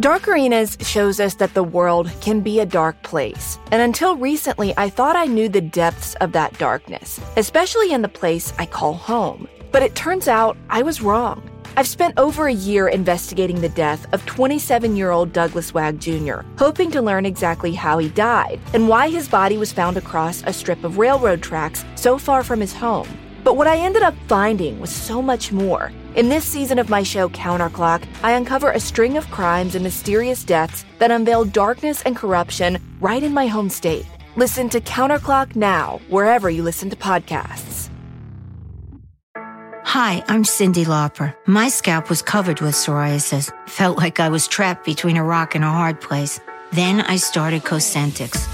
Dark Arenas shows us that the world can be a dark place. And until recently, I thought I knew the depths of that darkness, especially in the place I call home. But it turns out I was wrong. I've spent over a year investigating the death of 27 year old Douglas Wag Jr., hoping to learn exactly how he died and why his body was found across a strip of railroad tracks so far from his home. But what I ended up finding was so much more. In this season of my show Counterclock, I uncover a string of crimes and mysterious deaths that unveil darkness and corruption right in my home state. Listen to Counterclock now, wherever you listen to podcasts. Hi, I'm Cyndi Lauper. My scalp was covered with psoriasis. Felt like I was trapped between a rock and a hard place. Then I started Cosentyx.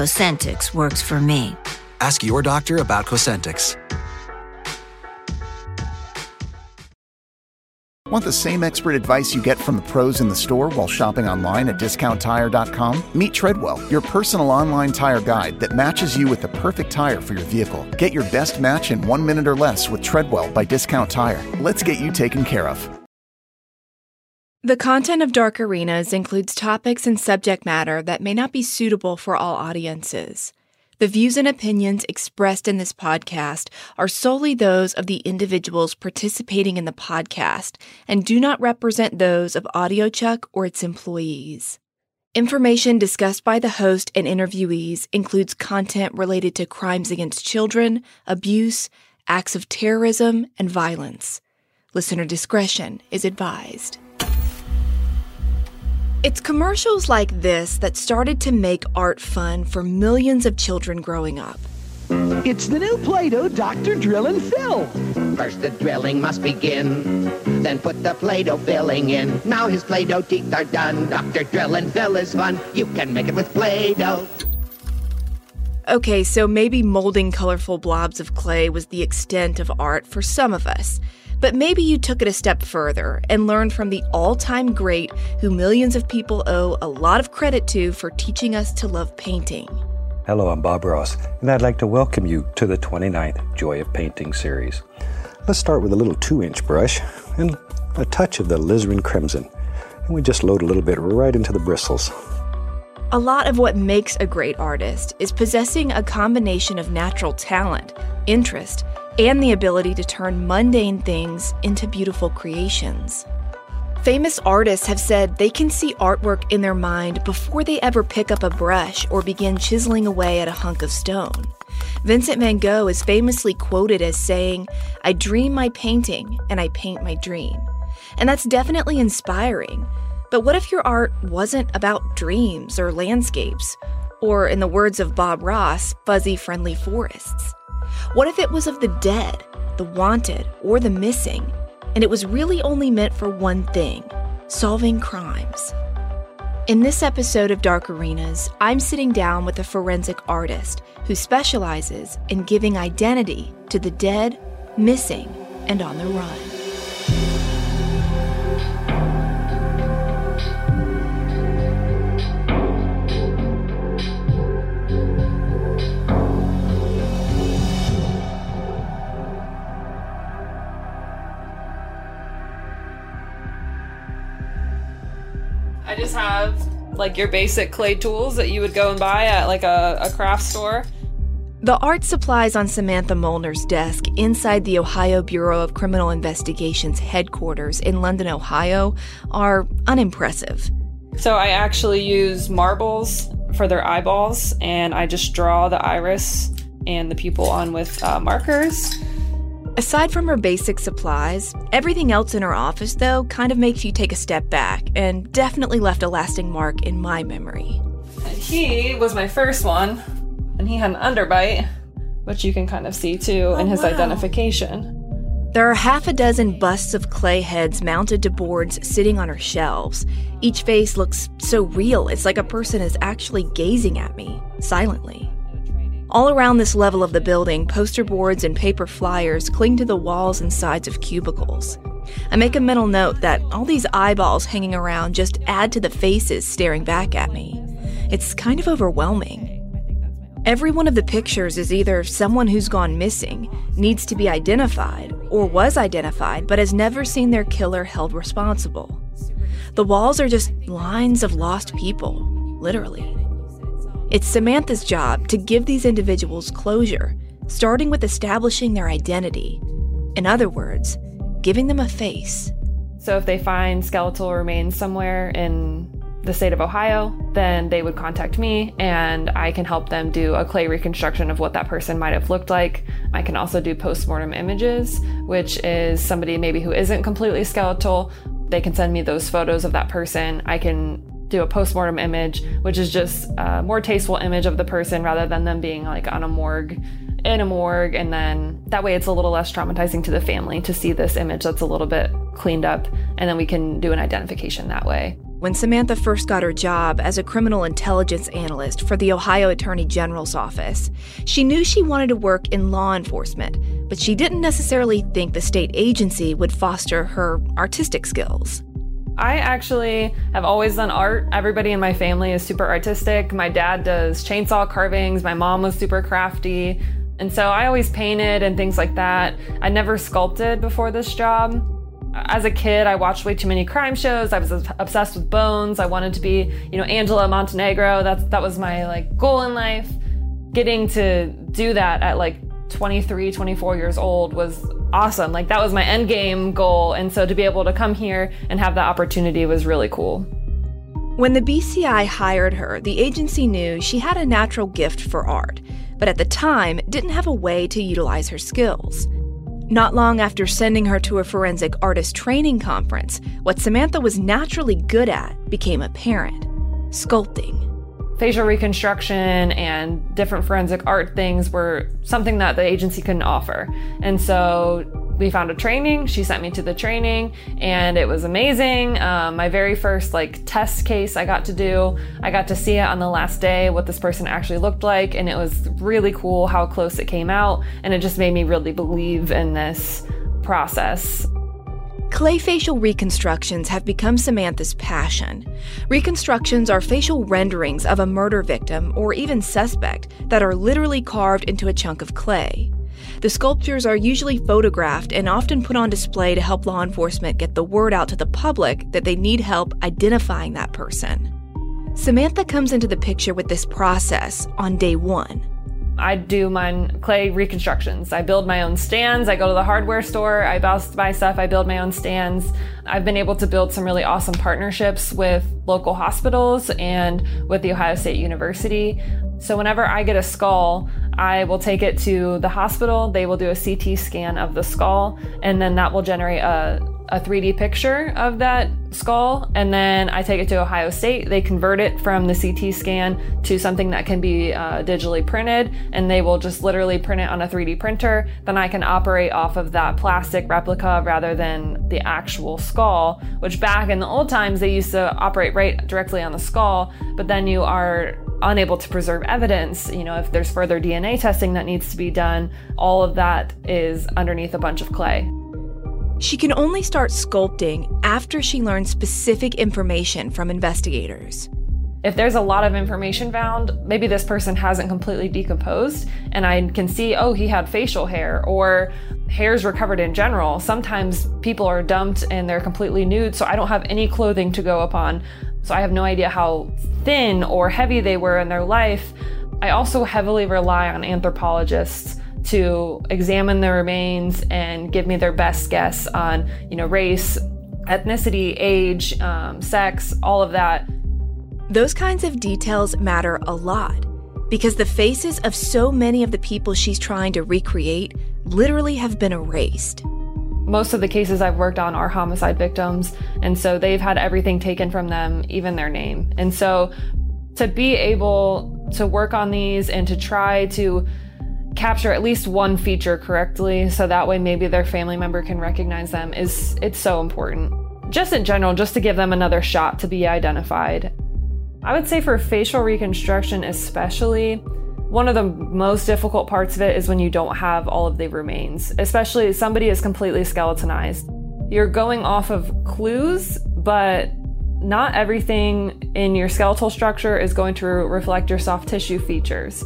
Cosentyx works for me. Ask your doctor about Cosentyx. Want the same expert advice you get from the pros in the store while shopping online at discounttire.com? Meet Treadwell, your personal online tire guide that matches you with the perfect tire for your vehicle. Get your best match in one minute or less with Treadwell by Discount Tire. Let's get you taken care of. The content of Dark Arenas includes topics and subject matter that may not be suitable for all audiences. The views and opinions expressed in this podcast are solely those of the individuals participating in the podcast and do not represent those of AudioChuck or its employees. Information discussed by the host and interviewees includes content related to crimes against children, abuse, acts of terrorism, and violence. Listener discretion is advised. It's commercials like this that started to make art fun for millions of children growing up. It's the new Play-Doh Dr. Drill and Fill. First the drilling must begin, then put the Play-Doh filling in. Now his Play-Doh teeth are done. Dr. Drill and Fill is fun. You can make it with Play-Doh. Okay, so maybe molding colorful blobs of clay was the extent of art for some of us. But maybe you took it a step further and learned from the all time great who millions of people owe a lot of credit to for teaching us to love painting. Hello, I'm Bob Ross, and I'd like to welcome you to the 29th Joy of Painting series. Let's start with a little 2 inch brush and a touch of the alizarin crimson, and we just load a little bit right into the bristles. A lot of what makes a great artist is possessing a combination of natural talent, interest, and the ability to turn mundane things into beautiful creations. Famous artists have said they can see artwork in their mind before they ever pick up a brush or begin chiseling away at a hunk of stone. Vincent van Gogh is famously quoted as saying, I dream my painting and I paint my dream. And that's definitely inspiring. But what if your art wasn't about dreams or landscapes? Or, in the words of Bob Ross, fuzzy friendly forests? What if it was of the dead, the wanted, or the missing, and it was really only meant for one thing solving crimes? In this episode of Dark Arenas, I'm sitting down with a forensic artist who specializes in giving identity to the dead, missing, and on the run. Have like your basic clay tools that you would go and buy at like a, a craft store. The art supplies on Samantha Molnar's desk inside the Ohio Bureau of Criminal Investigation's headquarters in London, Ohio, are unimpressive. So I actually use marbles for their eyeballs, and I just draw the iris and the pupil on with uh, markers. Aside from her basic supplies, everything else in her office, though, kind of makes you take a step back and definitely left a lasting mark in my memory. And he was my first one, and he had an underbite, which you can kind of see too in oh, his wow. identification. There are half a dozen busts of clay heads mounted to boards sitting on her shelves. Each face looks so real, it's like a person is actually gazing at me, silently. All around this level of the building, poster boards and paper flyers cling to the walls and sides of cubicles. I make a mental note that all these eyeballs hanging around just add to the faces staring back at me. It's kind of overwhelming. Every one of the pictures is either someone who's gone missing, needs to be identified, or was identified but has never seen their killer held responsible. The walls are just lines of lost people, literally. It's Samantha's job to give these individuals closure, starting with establishing their identity. In other words, giving them a face. So if they find skeletal remains somewhere in the state of Ohio, then they would contact me and I can help them do a clay reconstruction of what that person might have looked like. I can also do postmortem images, which is somebody maybe who isn't completely skeletal. They can send me those photos of that person. I can do a postmortem image, which is just a more tasteful image of the person rather than them being like on a morgue in a morgue and then that way it's a little less traumatizing to the family to see this image that's a little bit cleaned up and then we can do an identification that way. When Samantha first got her job as a criminal intelligence analyst for the Ohio Attorney General's office, she knew she wanted to work in law enforcement, but she didn't necessarily think the state agency would foster her artistic skills. I actually have always done art. Everybody in my family is super artistic. My dad does chainsaw carvings, my mom was super crafty. And so I always painted and things like that. I never sculpted before this job. As a kid, I watched way too many crime shows. I was obsessed with bones. I wanted to be, you know, Angela Montenegro. That's that was my like goal in life. Getting to do that at like 23, 24 years old was awesome. Like that was my end game goal. And so to be able to come here and have that opportunity was really cool. When the BCI hired her, the agency knew she had a natural gift for art, but at the time didn't have a way to utilize her skills. Not long after sending her to a forensic artist training conference, what Samantha was naturally good at became apparent sculpting facial reconstruction and different forensic art things were something that the agency couldn't offer. And so we found a training. She sent me to the training, and it was amazing. Um, my very first like test case I got to do, I got to see it on the last day what this person actually looked like, and it was really cool how close it came out, and it just made me really believe in this process. Clay facial reconstructions have become Samantha's passion. Reconstructions are facial renderings of a murder victim or even suspect that are literally carved into a chunk of clay. The sculptures are usually photographed and often put on display to help law enforcement get the word out to the public that they need help identifying that person. Samantha comes into the picture with this process on day one. I do my clay reconstructions. I build my own stands. I go to the hardware store. I buy stuff. I build my own stands. I've been able to build some really awesome partnerships with local hospitals and with the Ohio State University. So whenever I get a skull, I will take it to the hospital. They will do a CT scan of the skull, and then that will generate a a 3D picture of that skull, and then I take it to Ohio State. They convert it from the CT scan to something that can be uh, digitally printed, and they will just literally print it on a 3D printer. Then I can operate off of that plastic replica rather than the actual skull, which back in the old times they used to operate right directly on the skull, but then you are unable to preserve evidence. You know, if there's further DNA testing that needs to be done, all of that is underneath a bunch of clay. She can only start sculpting after she learns specific information from investigators. If there's a lot of information found, maybe this person hasn't completely decomposed, and I can see, oh, he had facial hair, or hair's recovered in general. Sometimes people are dumped and they're completely nude, so I don't have any clothing to go upon. So I have no idea how thin or heavy they were in their life. I also heavily rely on anthropologists to examine the remains and give me their best guess on, you know, race, ethnicity, age, um, sex, all of that. Those kinds of details matter a lot because the faces of so many of the people she's trying to recreate literally have been erased. Most of the cases I've worked on are homicide victims, and so they've had everything taken from them, even their name. And so to be able to work on these and to try to capture at least one feature correctly so that way maybe their family member can recognize them is it's so important. Just in general, just to give them another shot to be identified. I would say for facial reconstruction especially, one of the most difficult parts of it is when you don't have all of the remains, especially if somebody is completely skeletonized. You're going off of clues, but not everything in your skeletal structure is going to reflect your soft tissue features.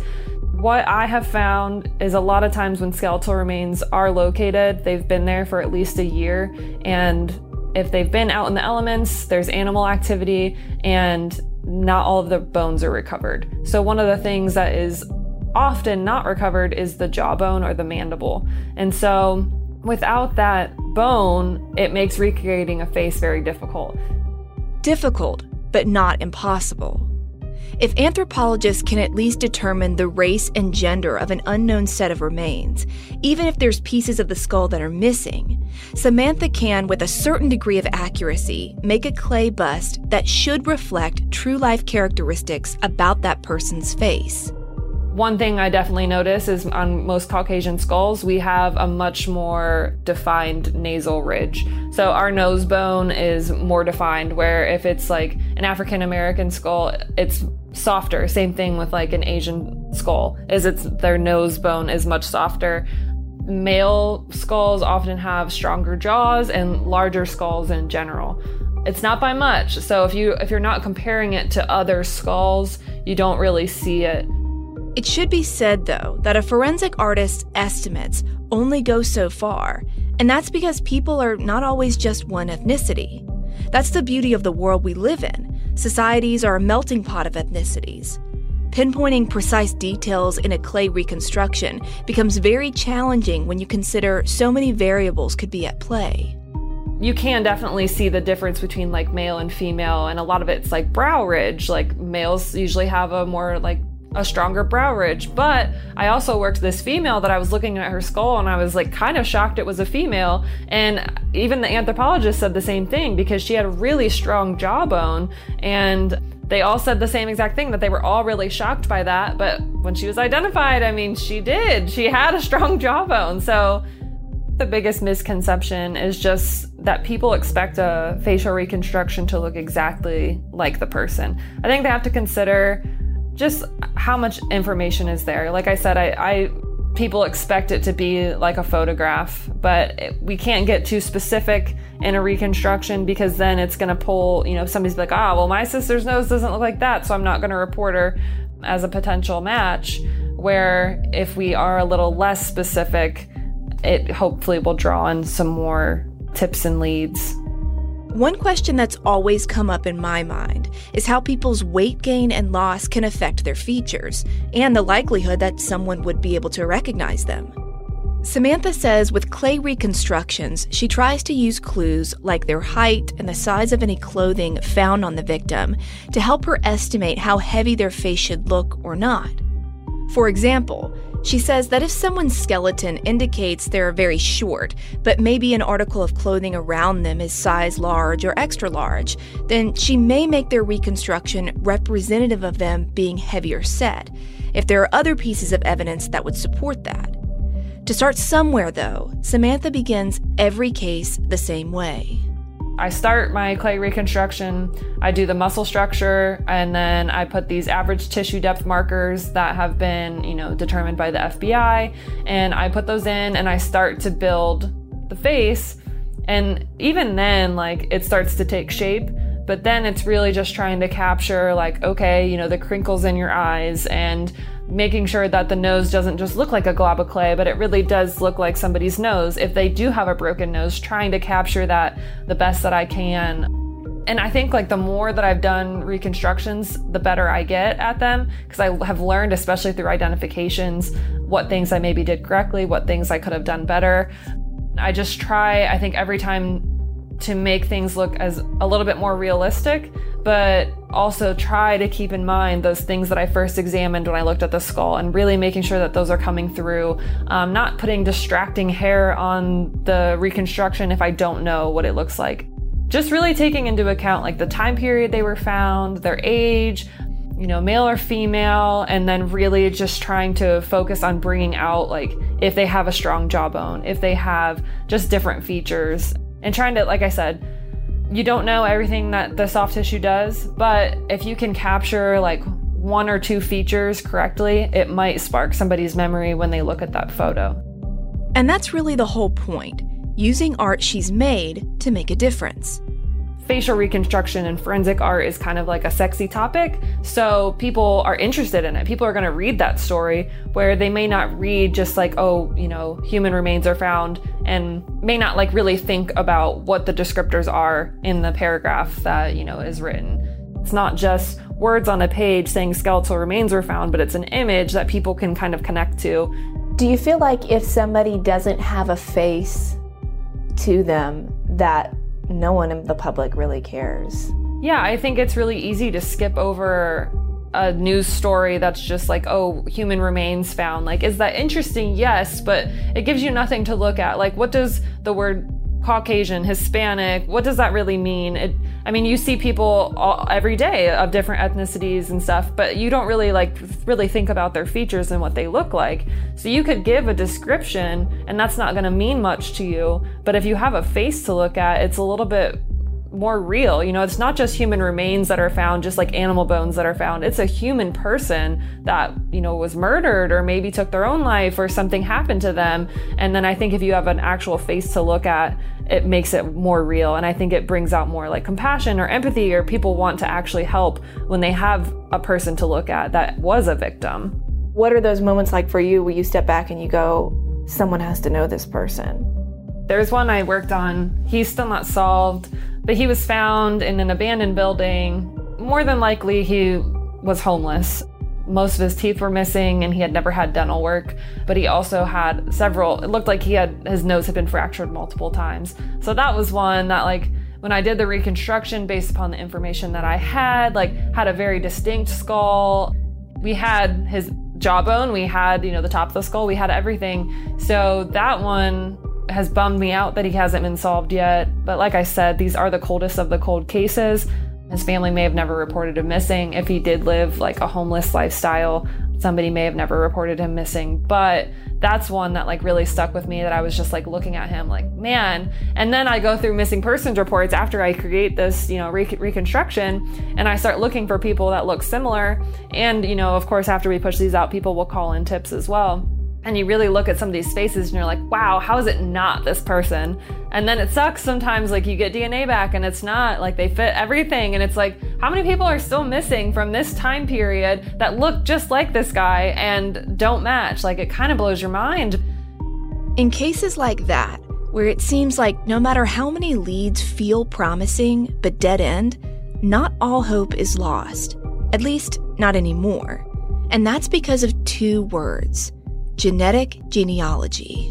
What I have found is a lot of times when skeletal remains are located, they've been there for at least a year. And if they've been out in the elements, there's animal activity, and not all of the bones are recovered. So, one of the things that is often not recovered is the jawbone or the mandible. And so, without that bone, it makes recreating a face very difficult. Difficult, but not impossible. If anthropologists can at least determine the race and gender of an unknown set of remains, even if there's pieces of the skull that are missing, Samantha can, with a certain degree of accuracy, make a clay bust that should reflect true life characteristics about that person's face. One thing I definitely notice is on most Caucasian skulls, we have a much more defined nasal ridge. So our nose bone is more defined, where if it's like an African American skull, it's softer. Same thing with like an Asian skull, is it's their nose bone is much softer. Male skulls often have stronger jaws and larger skulls in general. It's not by much. So if you if you're not comparing it to other skulls, you don't really see it it should be said, though, that a forensic artist's estimates only go so far, and that's because people are not always just one ethnicity. That's the beauty of the world we live in. Societies are a melting pot of ethnicities. Pinpointing precise details in a clay reconstruction becomes very challenging when you consider so many variables could be at play you can definitely see the difference between like male and female and a lot of it's like brow ridge like males usually have a more like a stronger brow ridge. But I also worked this female that I was looking at her skull and I was like kind of shocked it was a female. And even the anthropologist said the same thing because she had a really strong jawbone and they all said the same exact thing that they were all really shocked by that. But when she was identified, I mean, she did. She had a strong jawbone. So the biggest misconception is just that people expect a facial reconstruction to look exactly like the person. I think they have to consider just how much information is there. Like I said, I, I people expect it to be like a photograph, but it, we can't get too specific in a reconstruction because then it's going to pull, you know, somebody's like, ah, well, my sister's nose doesn't look like that, so I'm not going to report her as a potential match. Where if we are a little less specific, it hopefully will draw in some more tips and leads. One question that's always come up in my mind is how people's weight gain and loss can affect their features, and the likelihood that someone would be able to recognize them. Samantha says with clay reconstructions, she tries to use clues like their height and the size of any clothing found on the victim to help her estimate how heavy their face should look or not. For example, she says that if someone's skeleton indicates they're very short, but maybe an article of clothing around them is size large or extra large, then she may make their reconstruction representative of them being heavier set, if there are other pieces of evidence that would support that. To start somewhere, though, Samantha begins every case the same way. I start my clay reconstruction, I do the muscle structure, and then I put these average tissue depth markers that have been, you know, determined by the FBI, and I put those in and I start to build the face. And even then, like, it starts to take shape, but then it's really just trying to capture, like, okay, you know, the crinkles in your eyes and making sure that the nose doesn't just look like a glob of clay, but it really does look like somebody's nose. If they do have a broken nose, trying to capture that the best that I can. And I think like the more that I've done reconstructions, the better I get at them because I have learned, especially through identifications, what things I maybe did correctly, what things I could have done better. I just try, I think every time to make things look as a little bit more realistic, but also try to keep in mind those things that I first examined when I looked at the skull and really making sure that those are coming through. Um, not putting distracting hair on the reconstruction if I don't know what it looks like. Just really taking into account like the time period they were found, their age, you know, male or female, and then really just trying to focus on bringing out like if they have a strong jawbone, if they have just different features, and trying to, like I said, you don't know everything that the soft tissue does, but if you can capture like one or two features correctly, it might spark somebody's memory when they look at that photo. And that's really the whole point using art she's made to make a difference facial reconstruction and forensic art is kind of like a sexy topic. So people are interested in it. People are going to read that story where they may not read just like, oh, you know, human remains are found and may not like really think about what the descriptors are in the paragraph that, you know, is written. It's not just words on a page saying skeletal remains were found, but it's an image that people can kind of connect to. Do you feel like if somebody doesn't have a face to them that no one in the public really cares. Yeah, I think it's really easy to skip over a news story that's just like, oh, human remains found. Like, is that interesting? Yes, but it gives you nothing to look at. Like, what does the word Caucasian, Hispanic, what does that really mean? It, I mean, you see people all, every day of different ethnicities and stuff, but you don't really like really think about their features and what they look like. So you could give a description and that's not going to mean much to you, but if you have a face to look at, it's a little bit more real. You know, it's not just human remains that are found, just like animal bones that are found. It's a human person that, you know, was murdered or maybe took their own life or something happened to them. And then I think if you have an actual face to look at, it makes it more real. And I think it brings out more like compassion or empathy or people want to actually help when they have a person to look at that was a victim. What are those moments like for you where you step back and you go, someone has to know this person? There's one I worked on. He's still not solved. But he was found in an abandoned building. More than likely, he was homeless. Most of his teeth were missing and he had never had dental work, but he also had several, it looked like he had, his nose had been fractured multiple times. So that was one that, like, when I did the reconstruction based upon the information that I had, like, had a very distinct skull. We had his jawbone, we had, you know, the top of the skull, we had everything. So that one has bummed me out that he hasn't been solved yet. But like I said, these are the coldest of the cold cases. His family may have never reported him missing. If he did live like a homeless lifestyle, somebody may have never reported him missing. But that's one that like really stuck with me that I was just like looking at him like, man. And then I go through missing persons reports after I create this, you know, re- reconstruction and I start looking for people that look similar. And, you know, of course, after we push these out, people will call in tips as well and you really look at some of these faces and you're like, wow, how is it not this person? And then it sucks sometimes, like you get DNA back and it's not, like they fit everything. And it's like, how many people are still missing from this time period that look just like this guy and don't match? Like it kind of blows your mind. In cases like that, where it seems like no matter how many leads feel promising but dead end, not all hope is lost. At least, not anymore. And that's because of two words Genetic genealogy.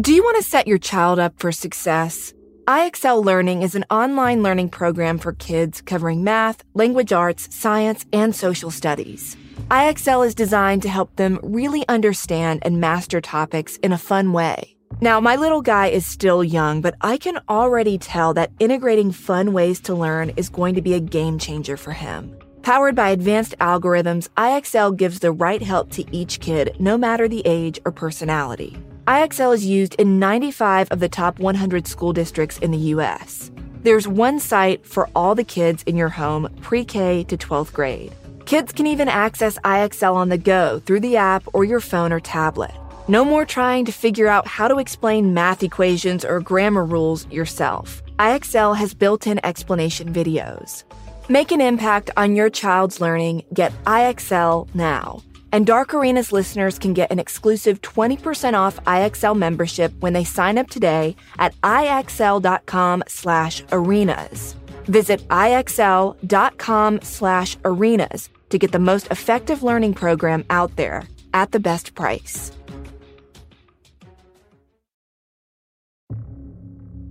Do you want to set your child up for success? IXL Learning is an online learning program for kids covering math, language arts, science, and social studies. IXL is designed to help them really understand and master topics in a fun way. Now, my little guy is still young, but I can already tell that integrating fun ways to learn is going to be a game changer for him. Powered by advanced algorithms, IXL gives the right help to each kid, no matter the age or personality. IXL is used in 95 of the top 100 school districts in the U.S. There's one site for all the kids in your home, pre K to 12th grade. Kids can even access IXL on the go through the app or your phone or tablet. No more trying to figure out how to explain math equations or grammar rules yourself. IXL has built in explanation videos. Make an impact on your child's learning. Get IXL now. And Dark Arenas listeners can get an exclusive 20% off IXL membership when they sign up today at IXL.com slash arenas. Visit IXL.com slash arenas to get the most effective learning program out there at the best price.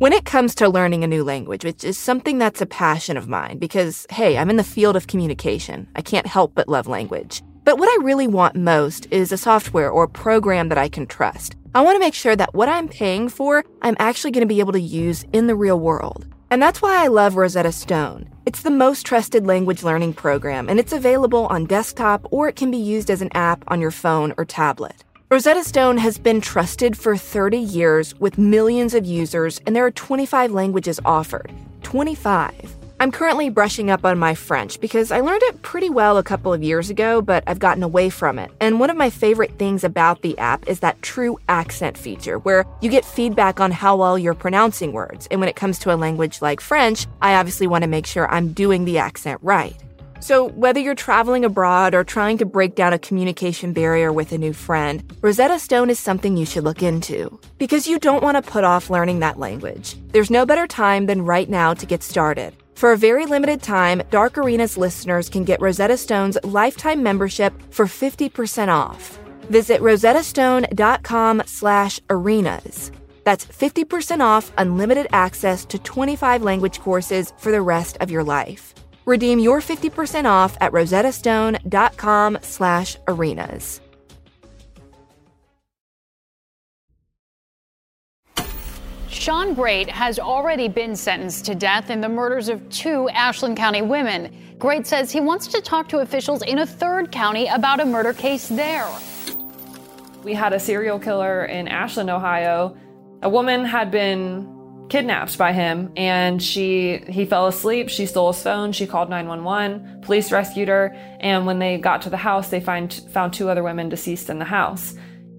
When it comes to learning a new language, which is something that's a passion of mine because, hey, I'm in the field of communication. I can't help but love language. But what I really want most is a software or program that I can trust. I want to make sure that what I'm paying for, I'm actually going to be able to use in the real world. And that's why I love Rosetta Stone. It's the most trusted language learning program, and it's available on desktop or it can be used as an app on your phone or tablet. Rosetta Stone has been trusted for 30 years with millions of users, and there are 25 languages offered. 25. I'm currently brushing up on my French because I learned it pretty well a couple of years ago, but I've gotten away from it. And one of my favorite things about the app is that true accent feature, where you get feedback on how well you're pronouncing words. And when it comes to a language like French, I obviously want to make sure I'm doing the accent right. So, whether you're traveling abroad or trying to break down a communication barrier with a new friend, Rosetta Stone is something you should look into. Because you don't want to put off learning that language. There's no better time than right now to get started. For a very limited time, Dark Arenas listeners can get Rosetta Stone's lifetime membership for 50% off. Visit rosettastone.com slash arenas. That's 50% off unlimited access to 25 language courses for the rest of your life. Redeem your 50% off at rosettastone.com slash arenas. Shawn Grate has already been sentenced to death in the murders of two Ashland County women. Great says he wants to talk to officials in a third county about a murder case there. We had a serial killer in Ashland, Ohio. A woman had been kidnapped by him and she he fell asleep she stole his phone she called 911 police rescued her and when they got to the house they find found two other women deceased in the house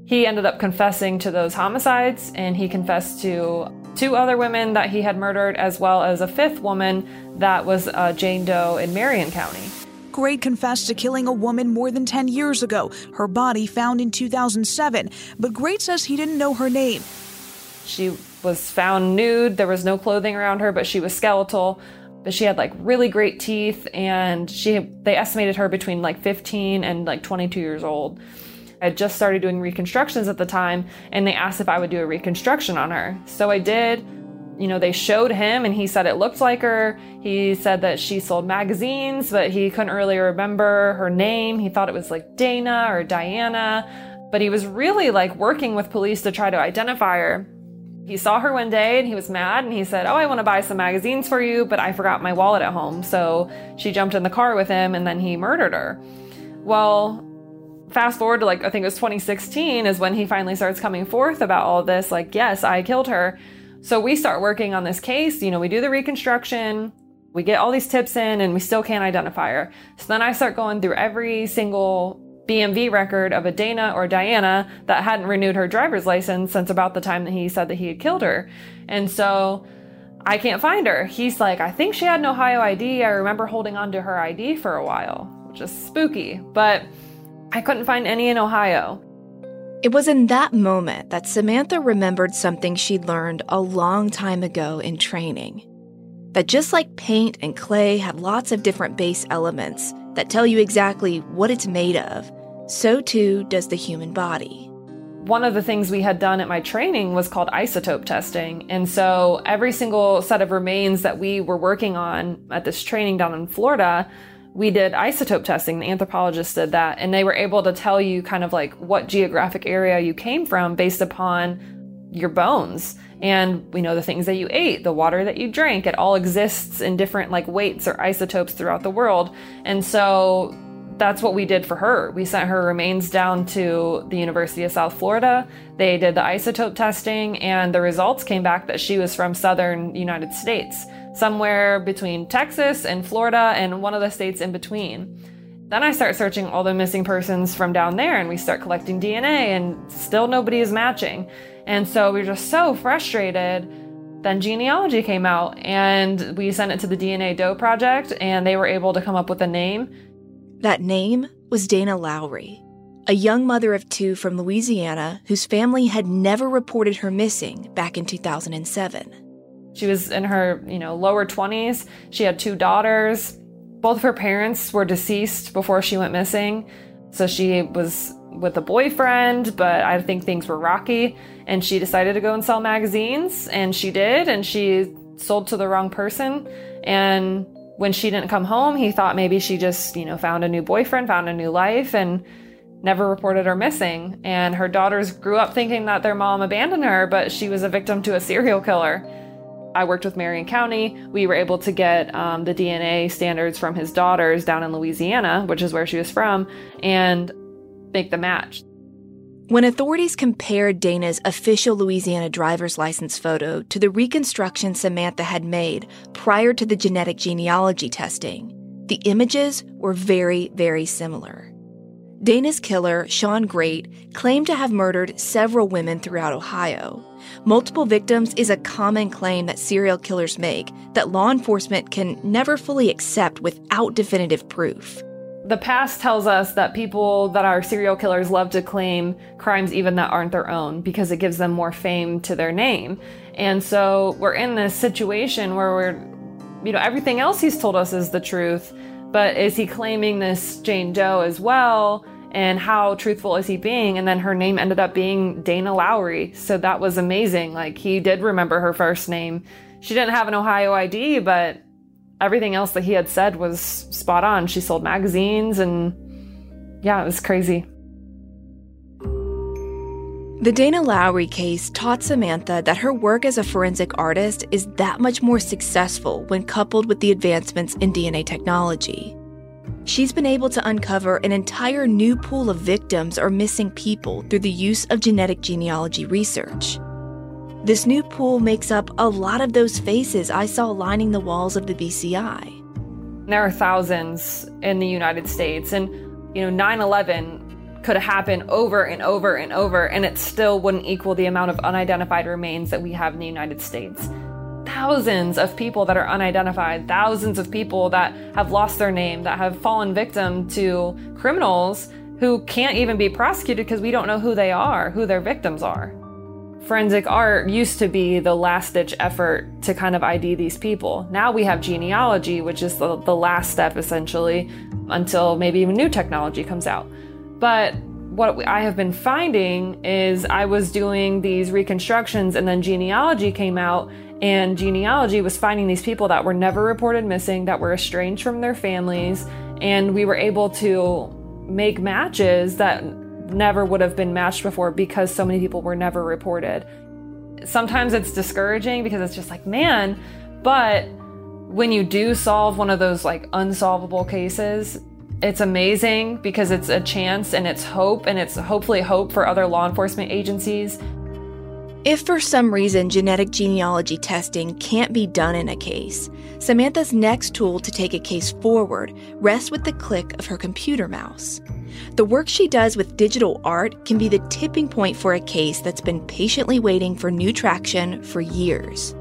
he ended up confessing to those homicides and he confessed to two other women that he had murdered, as well as a fifth woman that was uh, Jane Doe in Marion County. Grate confessed to killing a woman more than 10 years ago, her body found in 2007, but Grate says he didn't know her name. She was found nude, there was no clothing around her, but she was skeletal. But she had like really great teeth, and she they estimated her between like 15 and like 22 years old. I had just started doing reconstructions at the time, and they asked if I would do a reconstruction on her. So I did. You know, they showed him, and he said it looked like her. He said that she sold magazines, but he couldn't really remember her name. He thought it was like Dana or Diana, but he was really like working with police to try to identify her. He saw her one day and he was mad and he said, Oh, I want to buy some magazines for you, but I forgot my wallet at home. So she jumped in the car with him and then he murdered her. Well, fast forward to like I think it was 2016 is when he finally starts coming forth about all this like yes I killed her so we start working on this case you know we do the reconstruction we get all these tips in and we still can't identify her so then I start going through every single BMV record of a Dana or Diana that hadn't renewed her driver's license since about the time that he said that he had killed her and so I can't find her he's like I think she had an Ohio ID I remember holding on to her ID for a while which is spooky but I couldn't find any in Ohio. It was in that moment that Samantha remembered something she'd learned a long time ago in training. That just like paint and clay have lots of different base elements that tell you exactly what it's made of, so too does the human body. One of the things we had done at my training was called isotope testing. And so every single set of remains that we were working on at this training down in Florida we did isotope testing. The anthropologists did that, and they were able to tell you kind of like what geographic area you came from based upon your bones and we know the things that you ate, the water that you drank. It all exists in different like weights or isotopes throughout the world. And so that's what we did for her. We sent her remains down to the University of South Florida. They did the isotope testing, and the results came back that she was from southern United States somewhere between Texas and Florida and one of the states in between. Then I start searching all the missing persons from down there and we start collecting DNA and still nobody is matching. And so we were just so frustrated. Then genealogy came out and we sent it to the DNA Doe Project and they were able to come up with a name. That name was Dana Lowery, a young mother of two from Louisiana whose family had never reported her missing back in 2007. She was in her, you know, lower 20s. She had two daughters. Both of her parents were deceased before she went missing. So she was with a boyfriend, but I think things were rocky and she decided to go and sell magazines and she did and she sold to the wrong person and when she didn't come home, he thought maybe she just, you know, found a new boyfriend, found a new life and never reported her missing. And her daughters grew up thinking that their mom abandoned her, but she was a victim to a serial killer. I worked with Marion County. We were able to get um, the DNA standards from his daughters down in Louisiana, which is where she was from, and make the match. When authorities compared Dana's official Louisiana driver's license photo to the reconstruction Samantha had made prior to the genetic genealogy testing, the images were very, very similar. Dana's killer, Shawn Grate, claimed to have murdered several women throughout Ohio. Multiple victims is a common claim that serial killers make that law enforcement can never fully accept without definitive proof. The past tells us that people that are serial killers love to claim crimes even that aren't their own because it gives them more fame to their name. And so we're in this situation where we're, you know, everything else he's told us is the truth, but is he claiming this Jane Doe as well? and how truthful is he being? And then her name ended up being Dana Lowery. So that was amazing. Like he did remember her first name. She didn't have an Ohio ID, but everything else that he had said was spot on. She sold magazines and yeah, it was crazy. The Dana Lowery case taught Samantha that her work as a forensic artist is that much more successful when coupled with the advancements in DNA technology. She's been able to uncover an entire new pool of victims or missing people through the use of genetic genealogy research. This new pool makes up a lot of those faces I saw lining the walls of the BCI. There are thousands in the United States, and you know, 9 11 could have happened over and over and over, and it still wouldn't equal the amount of unidentified remains that we have in the United States thousands of people that are unidentified, thousands of people that have lost their name, that have fallen victim to criminals who can't even be prosecuted because we don't know who they are, who their victims are. Forensic art used to be the last ditch effort to kind of ID these people. Now we have genealogy, which is the, the last step essentially until maybe even new technology comes out. But what I have been finding is I was doing these reconstructions and then genealogy came out and genealogy was finding these people that were never reported missing, that were estranged from their families, and we were able to make matches that never would have been matched before because so many people were never reported. Sometimes it's discouraging because it's just like, man, but when you do solve one of those like unsolvable cases, it's amazing because it's a chance and it's hope and it's hopefully hope for other law enforcement agencies if for some reason genetic genealogy testing can't be done in a case, Samantha's next tool to take a case forward rests with the click of her computer mouse. The work she does with digital art can be the tipping point for a case that's been patiently waiting for new traction for years.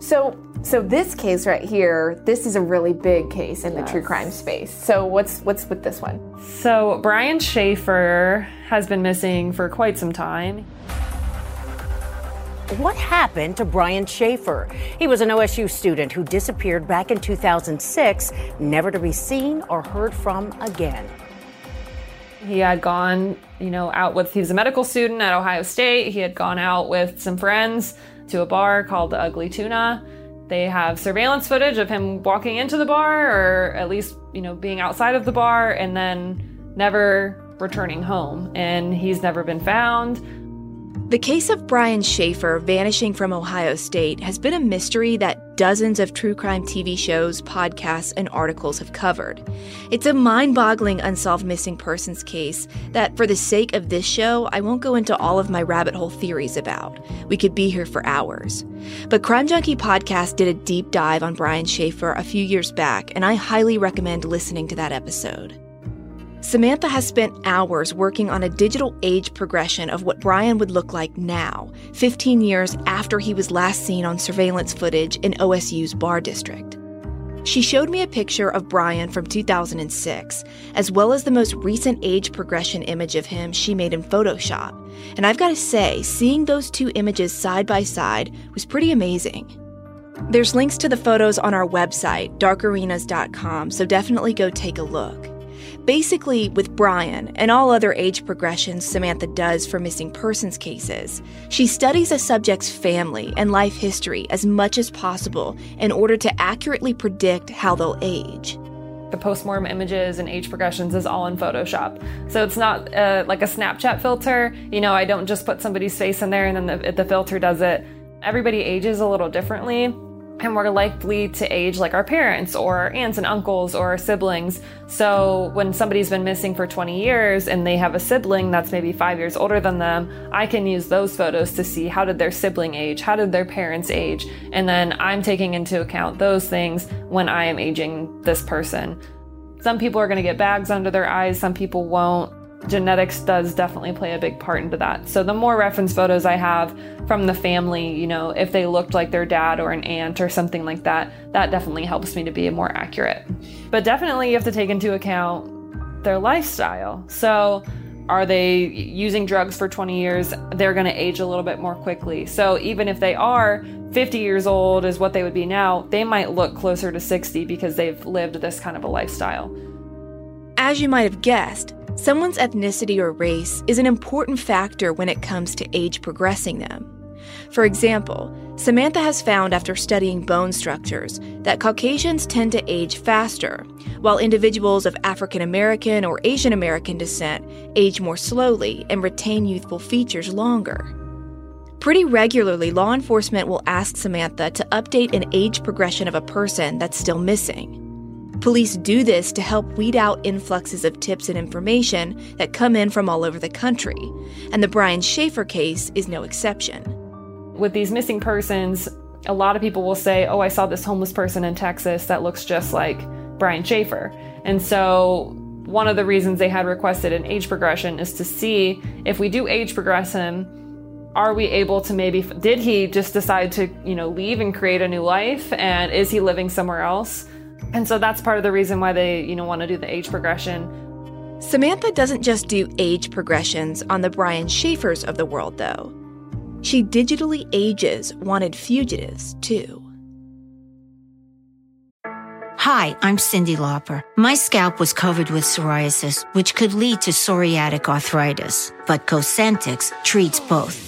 So, so this case right here, this is a really big case in yes. the true crime space. So, what's what's with this one? So, Brian Shaffer has been missing for quite some time. What happened to Brian Shaffer? He was an OSU student who disappeared back in 2006, never to be seen or heard from again. He had gone, you know, out with, he was a medical student at Ohio State. He had gone out with some friends to a bar called the Ugly Tuna. They have surveillance footage of him walking into the bar or at least, you know, being outside of the bar and then never returning home. And he's never been found. The case of Brian Shaffer vanishing from Ohio State has been a mystery that dozens of true crime TV shows, podcasts, and articles have covered. It's a mind boggling unsolved missing persons case that, for the sake of this show, I won't go into all of my rabbit hole theories about. We could be here for hours. But Crime Junkie Podcast did a deep dive on Brian Shaffer a few years back, and I highly recommend listening to that episode. Samantha has spent hours working on a digital age progression of what Brian would look like now, 15 years after he was last seen on surveillance footage in OSU's bar district. She showed me a picture of Brian from 2006, as well as the most recent age progression image of him she made in Photoshop. And I've got to say, seeing those two images side by side was pretty amazing. There's links to the photos on our website, darkarenas.com, so definitely go take a look. Basically, with Brian and all other age progressions Samantha does for missing persons cases, she studies a subject's family and life history as much as possible in order to accurately predict how they'll age. The postmortem images and age progressions is all in Photoshop. So it's not uh, like a Snapchat filter. You know, I don't just put somebody's face in there and then the, the filter does it. Everybody ages a little differently and we're likely to age like our parents or aunts and uncles or our siblings. So when somebody's been missing for 20 years and they have a sibling that's maybe five years older than them, I can use those photos to see how did their sibling age, how did their parents age, and then I'm taking into account those things when I am aging this person. Some people are going to get bags under their eyes, some people won't genetics does definitely play a big part into that. So the more reference photos I have from the family, you know, if they looked like their dad or an aunt or something like that, that definitely helps me to be more accurate. But definitely you have to take into account their lifestyle. So are they using drugs for 20 years? They're going to age a little bit more quickly. So even if they are 50 years old is what they would be now, they might look closer to 60 because they've lived this kind of a lifestyle. As you might have guessed, Someone's ethnicity or race is an important factor when it comes to age progressing them. For example, Samantha has found after studying bone structures that Caucasians tend to age faster, while individuals of African American or Asian American descent age more slowly and retain youthful features longer. Pretty regularly, law enforcement will ask Samantha to update an age progression of a person that's still missing. Police do this to help weed out influxes of tips and information that come in from all over the country, and the Brian Shaffer case is no exception. With these missing persons, a lot of people will say, Oh, I saw this homeless person in Texas that looks just like Brian Shaffer. And so, one of the reasons they had requested an age progression is to see if we do age progress him, are we able to maybe did he just decide to you know leave and create a new life and is he living somewhere else and so that's part of the reason why they, you know, want to do the age progression. Samantha doesn't just do age progressions on the Brian Shaffers of the world, though. She digitally ages wanted fugitives, too. Hi, I'm Cyndi Lauper. My scalp was covered with psoriasis, which could lead to psoriatic arthritis, but Cosentyx treats both.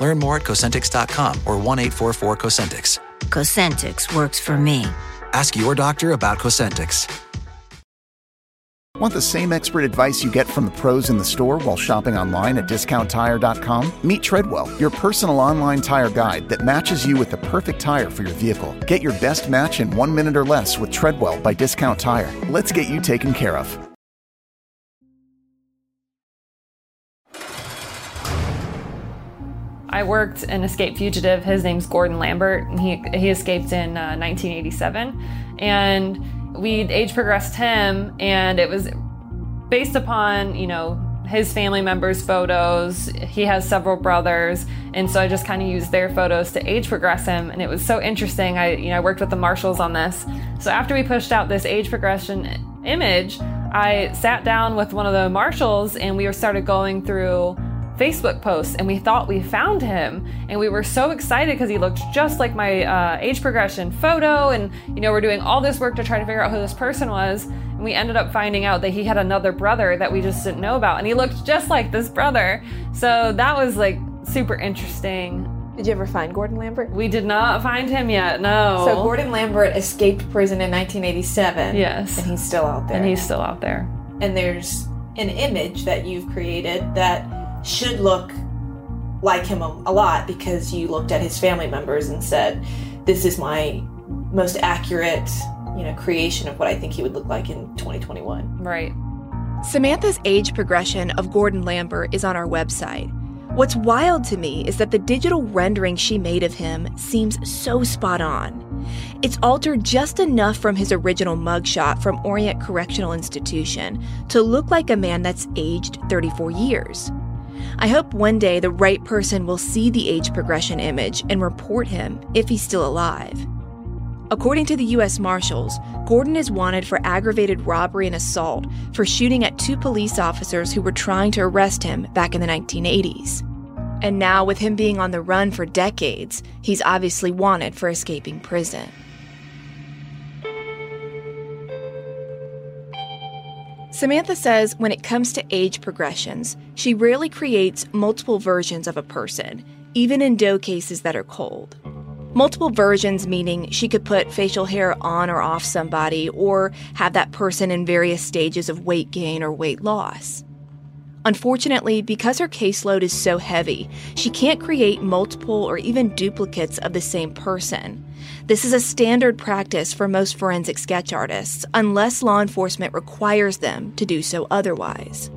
Learn more at Cosentyx.com or 1 844 Cosentyx. Cosentyx works for me. Ask your doctor about Cosentyx. Want the same expert advice you get from the pros in the store while shopping online at discounttire.com? Meet Treadwell, your personal online tire guide that matches you with the perfect tire for your vehicle. Get your best match in one minute or less with Treadwell by Discount Tire. Let's get you taken care of. I worked an escaped fugitive. His name's Gordon Lambert, and he he escaped in uh, 1987, and we age progressed him, and it was based upon you know his family members' photos. He has several brothers, and so I just kind of used their photos to age progress him, and it was so interesting. I you know I worked with the marshals on this. So after we pushed out this age progression image, I sat down with one of the marshals, and we started going through Facebook posts and we thought we found him and we were so excited because he looked just like my uh, age progression photo and you know we're doing all this work to try to figure out who this person was and we ended up finding out that he had another brother that we just didn't know about and he looked just like this brother so that was like super interesting did you ever find Gordon Lambert? We did not find him yet, no. So Gordon Lambert escaped prison in 1987. Yes. And he's still out there. And he's still out there. And there's an image that you've created that should look like him a, a lot because you looked at his family members and said, "This is my most accurate, you know, creation of what I think he would look like in 2021." Right. Samantha's age progression of Gordon Lambert is on our website. What's wild to me is that the digital rendering she made of him seems so spot on. It's altered just enough from his original mugshot from Orient Correctional Institution to look like a man that's aged 34 years. I hope one day the right person will see the age progression image and report him if he's still alive. According to the U.S. Marshals, Gordon is wanted for aggravated robbery and assault for shooting at two police officers who were trying to arrest him back in the 1980s. And now, with him being on the run for decades, he's obviously wanted for escaping prison. Samantha says when it comes to age progressions, she rarely creates multiple versions of a person, even in doe cases that are cold. Multiple versions meaning she could put facial hair on or off somebody, or have that person in various stages of weight gain or weight loss. Unfortunately, because her caseload is so heavy, she can't create multiple or even duplicates of the same person. This is a standard practice for most forensic sketch artists, unless law enforcement requires them to do so otherwise.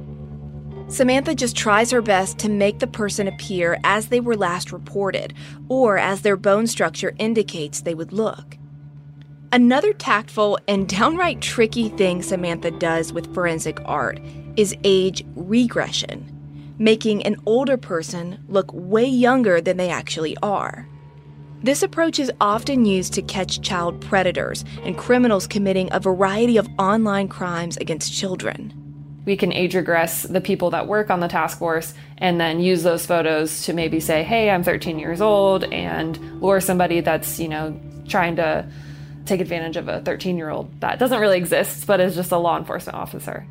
Samantha just tries her best to make the person appear as they were last reported, or as their bone structure indicates they would look. Another tactful and downright tricky thing Samantha does with forensic art is age regression, making an older person look way younger than they actually are. This approach is often used to catch child predators and criminals committing a variety of online crimes against children. We can age regress the people that work on the task force and then use those photos to maybe say, hey, I'm 13 years old, and lure somebody that's, you know, trying to take advantage of a 13 year old that doesn't really exist, but is just a law enforcement officer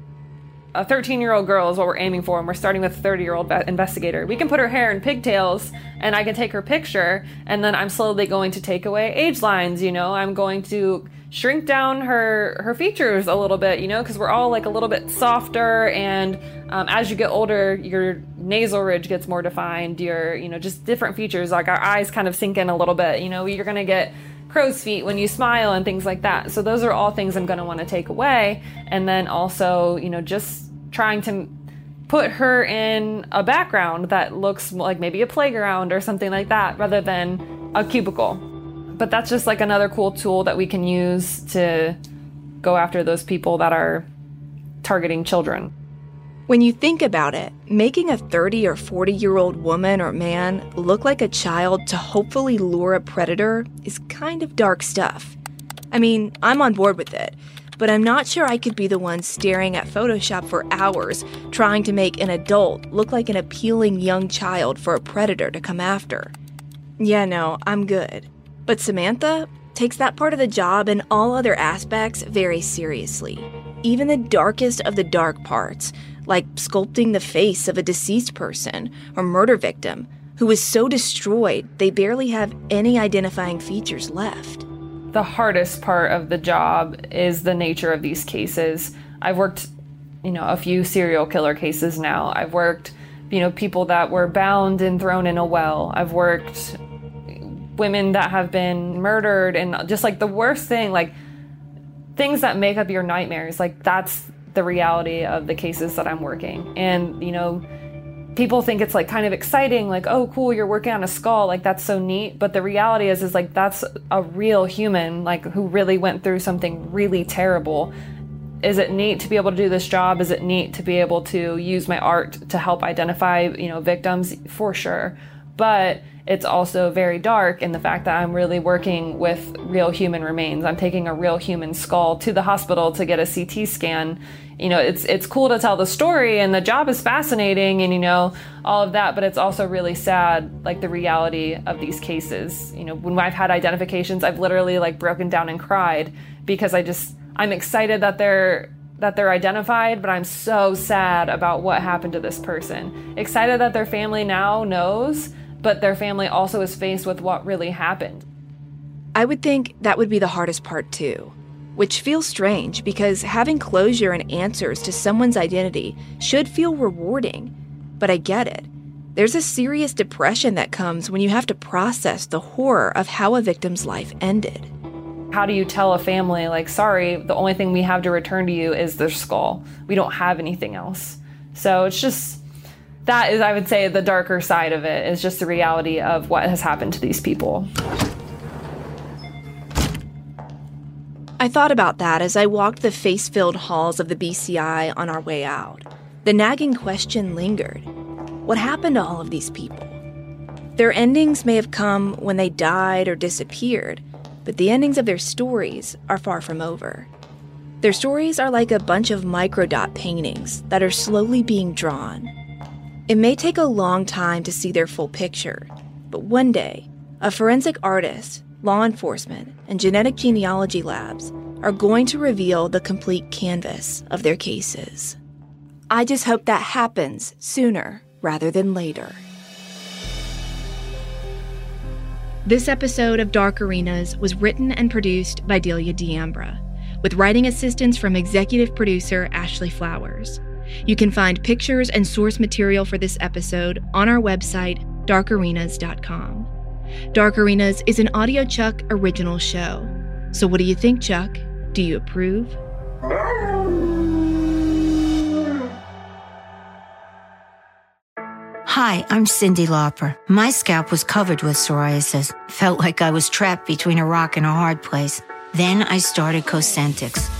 a 13 year old girl is what we're aiming for, and we're starting with a 30 year old investigator. We can put her hair in pigtails, and I can take her picture, and then I'm slowly going to take away age lines. You know, I'm going to shrink down her her features a little bit. You know, because we're all like a little bit softer, and um, as you get older, your nasal ridge gets more defined. Your you know just different features, like our eyes kind of sink in a little bit. You know, you're gonna get crow's feet when you smile and things like that. So those are all things I'm going to want to take away. And then also, you know, just trying to put her in a background that looks like maybe a playground or something like that rather than a cubicle. But that's just like another cool tool that we can use to go after those people that are targeting children. When you think about it, making a 30 or 40 year old woman or man look like a child to hopefully lure a predator is kind of dark stuff. I mean, I'm on board with it, but I'm not sure I could be the one staring at Photoshop for hours trying to make an adult look like an appealing young child for a predator to come after. Yeah, no, I'm good. But Samantha takes that part of the job and all other aspects very seriously. Even the darkest of the dark parts, like sculpting the face of a deceased person or murder victim who is so destroyed they barely have any identifying features left. The hardest part of the job is the nature of these cases. I've worked, you know, a few serial killer cases now. I've worked, you know, people that were bound and thrown in a well. I've worked women that have been murdered and just like the worst thing, like things that make up your nightmares. Like that's the reality of the cases that I'm working. And, you know, people think it's like kind of exciting, like, oh, cool, you're working on a skull, like that's so neat. But the reality is, is like that's a real human, like who really went through something really terrible. Is it neat to be able to do this job? Is it neat to be able to use my art to help identify, you know, victims? For sure. But it's also very dark in the fact that I'm really working with real human remains. I'm taking a real human skull to the hospital to get a CT scan. You know, it's it's cool to tell the story and the job is fascinating and you know all of that, but it's also really sad like the reality of these cases. You know, when I've had identifications, I've literally like broken down and cried because I just I'm excited that they're that they're identified, but I'm so sad about what happened to this person. Excited that their family now knows but their family also is faced with what really happened. I would think that would be the hardest part too, which feels strange because having closure and answers to someone's identity should feel rewarding. But I get it. There's a serious depression that comes when you have to process the horror of how a victim's life ended. How do you tell a family, like, sorry, the only thing we have to return to you is their skull? We don't have anything else. So it's just that is, I would say, the darker side of it is just the reality of what has happened to these people. I thought about that as I walked the face filled halls of the BCI on our way out. The nagging question lingered What happened to all of these people? Their endings may have come when they died or disappeared, but the endings of their stories are far from over. Their stories are like a bunch of microdot paintings that are slowly being drawn It may take a long time to see their full picture, but one day, a forensic artist, law enforcement, and genetic genealogy labs are going to reveal the complete canvas of their cases. I just hope that happens sooner rather than later. This episode of Dark Arenas was written and produced by Delia D'Ambra, with writing assistance from executive producer Ashley Flowers. You can find pictures and source material for this episode on our website, darkarenas.com. Dark Arenas is an Audio Chuck original show. So, what do you think, Chuck? Do you approve? Hi, I'm Cyndi Lauper. My scalp was covered with psoriasis. Felt like I was trapped between a rock and a hard place. Then I started Cosentyx.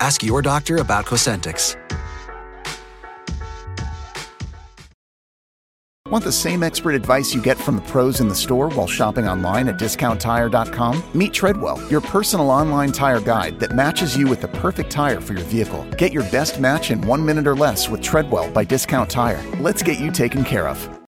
Ask your doctor about Cosentyx. Want the same expert advice you get from the pros in the store while shopping online at discounttire.com? Meet Treadwell, your personal online tire guide that matches you with the perfect tire for your vehicle. Get your best match in one minute or less with Treadwell by Discount Tire. Let's get you taken care of.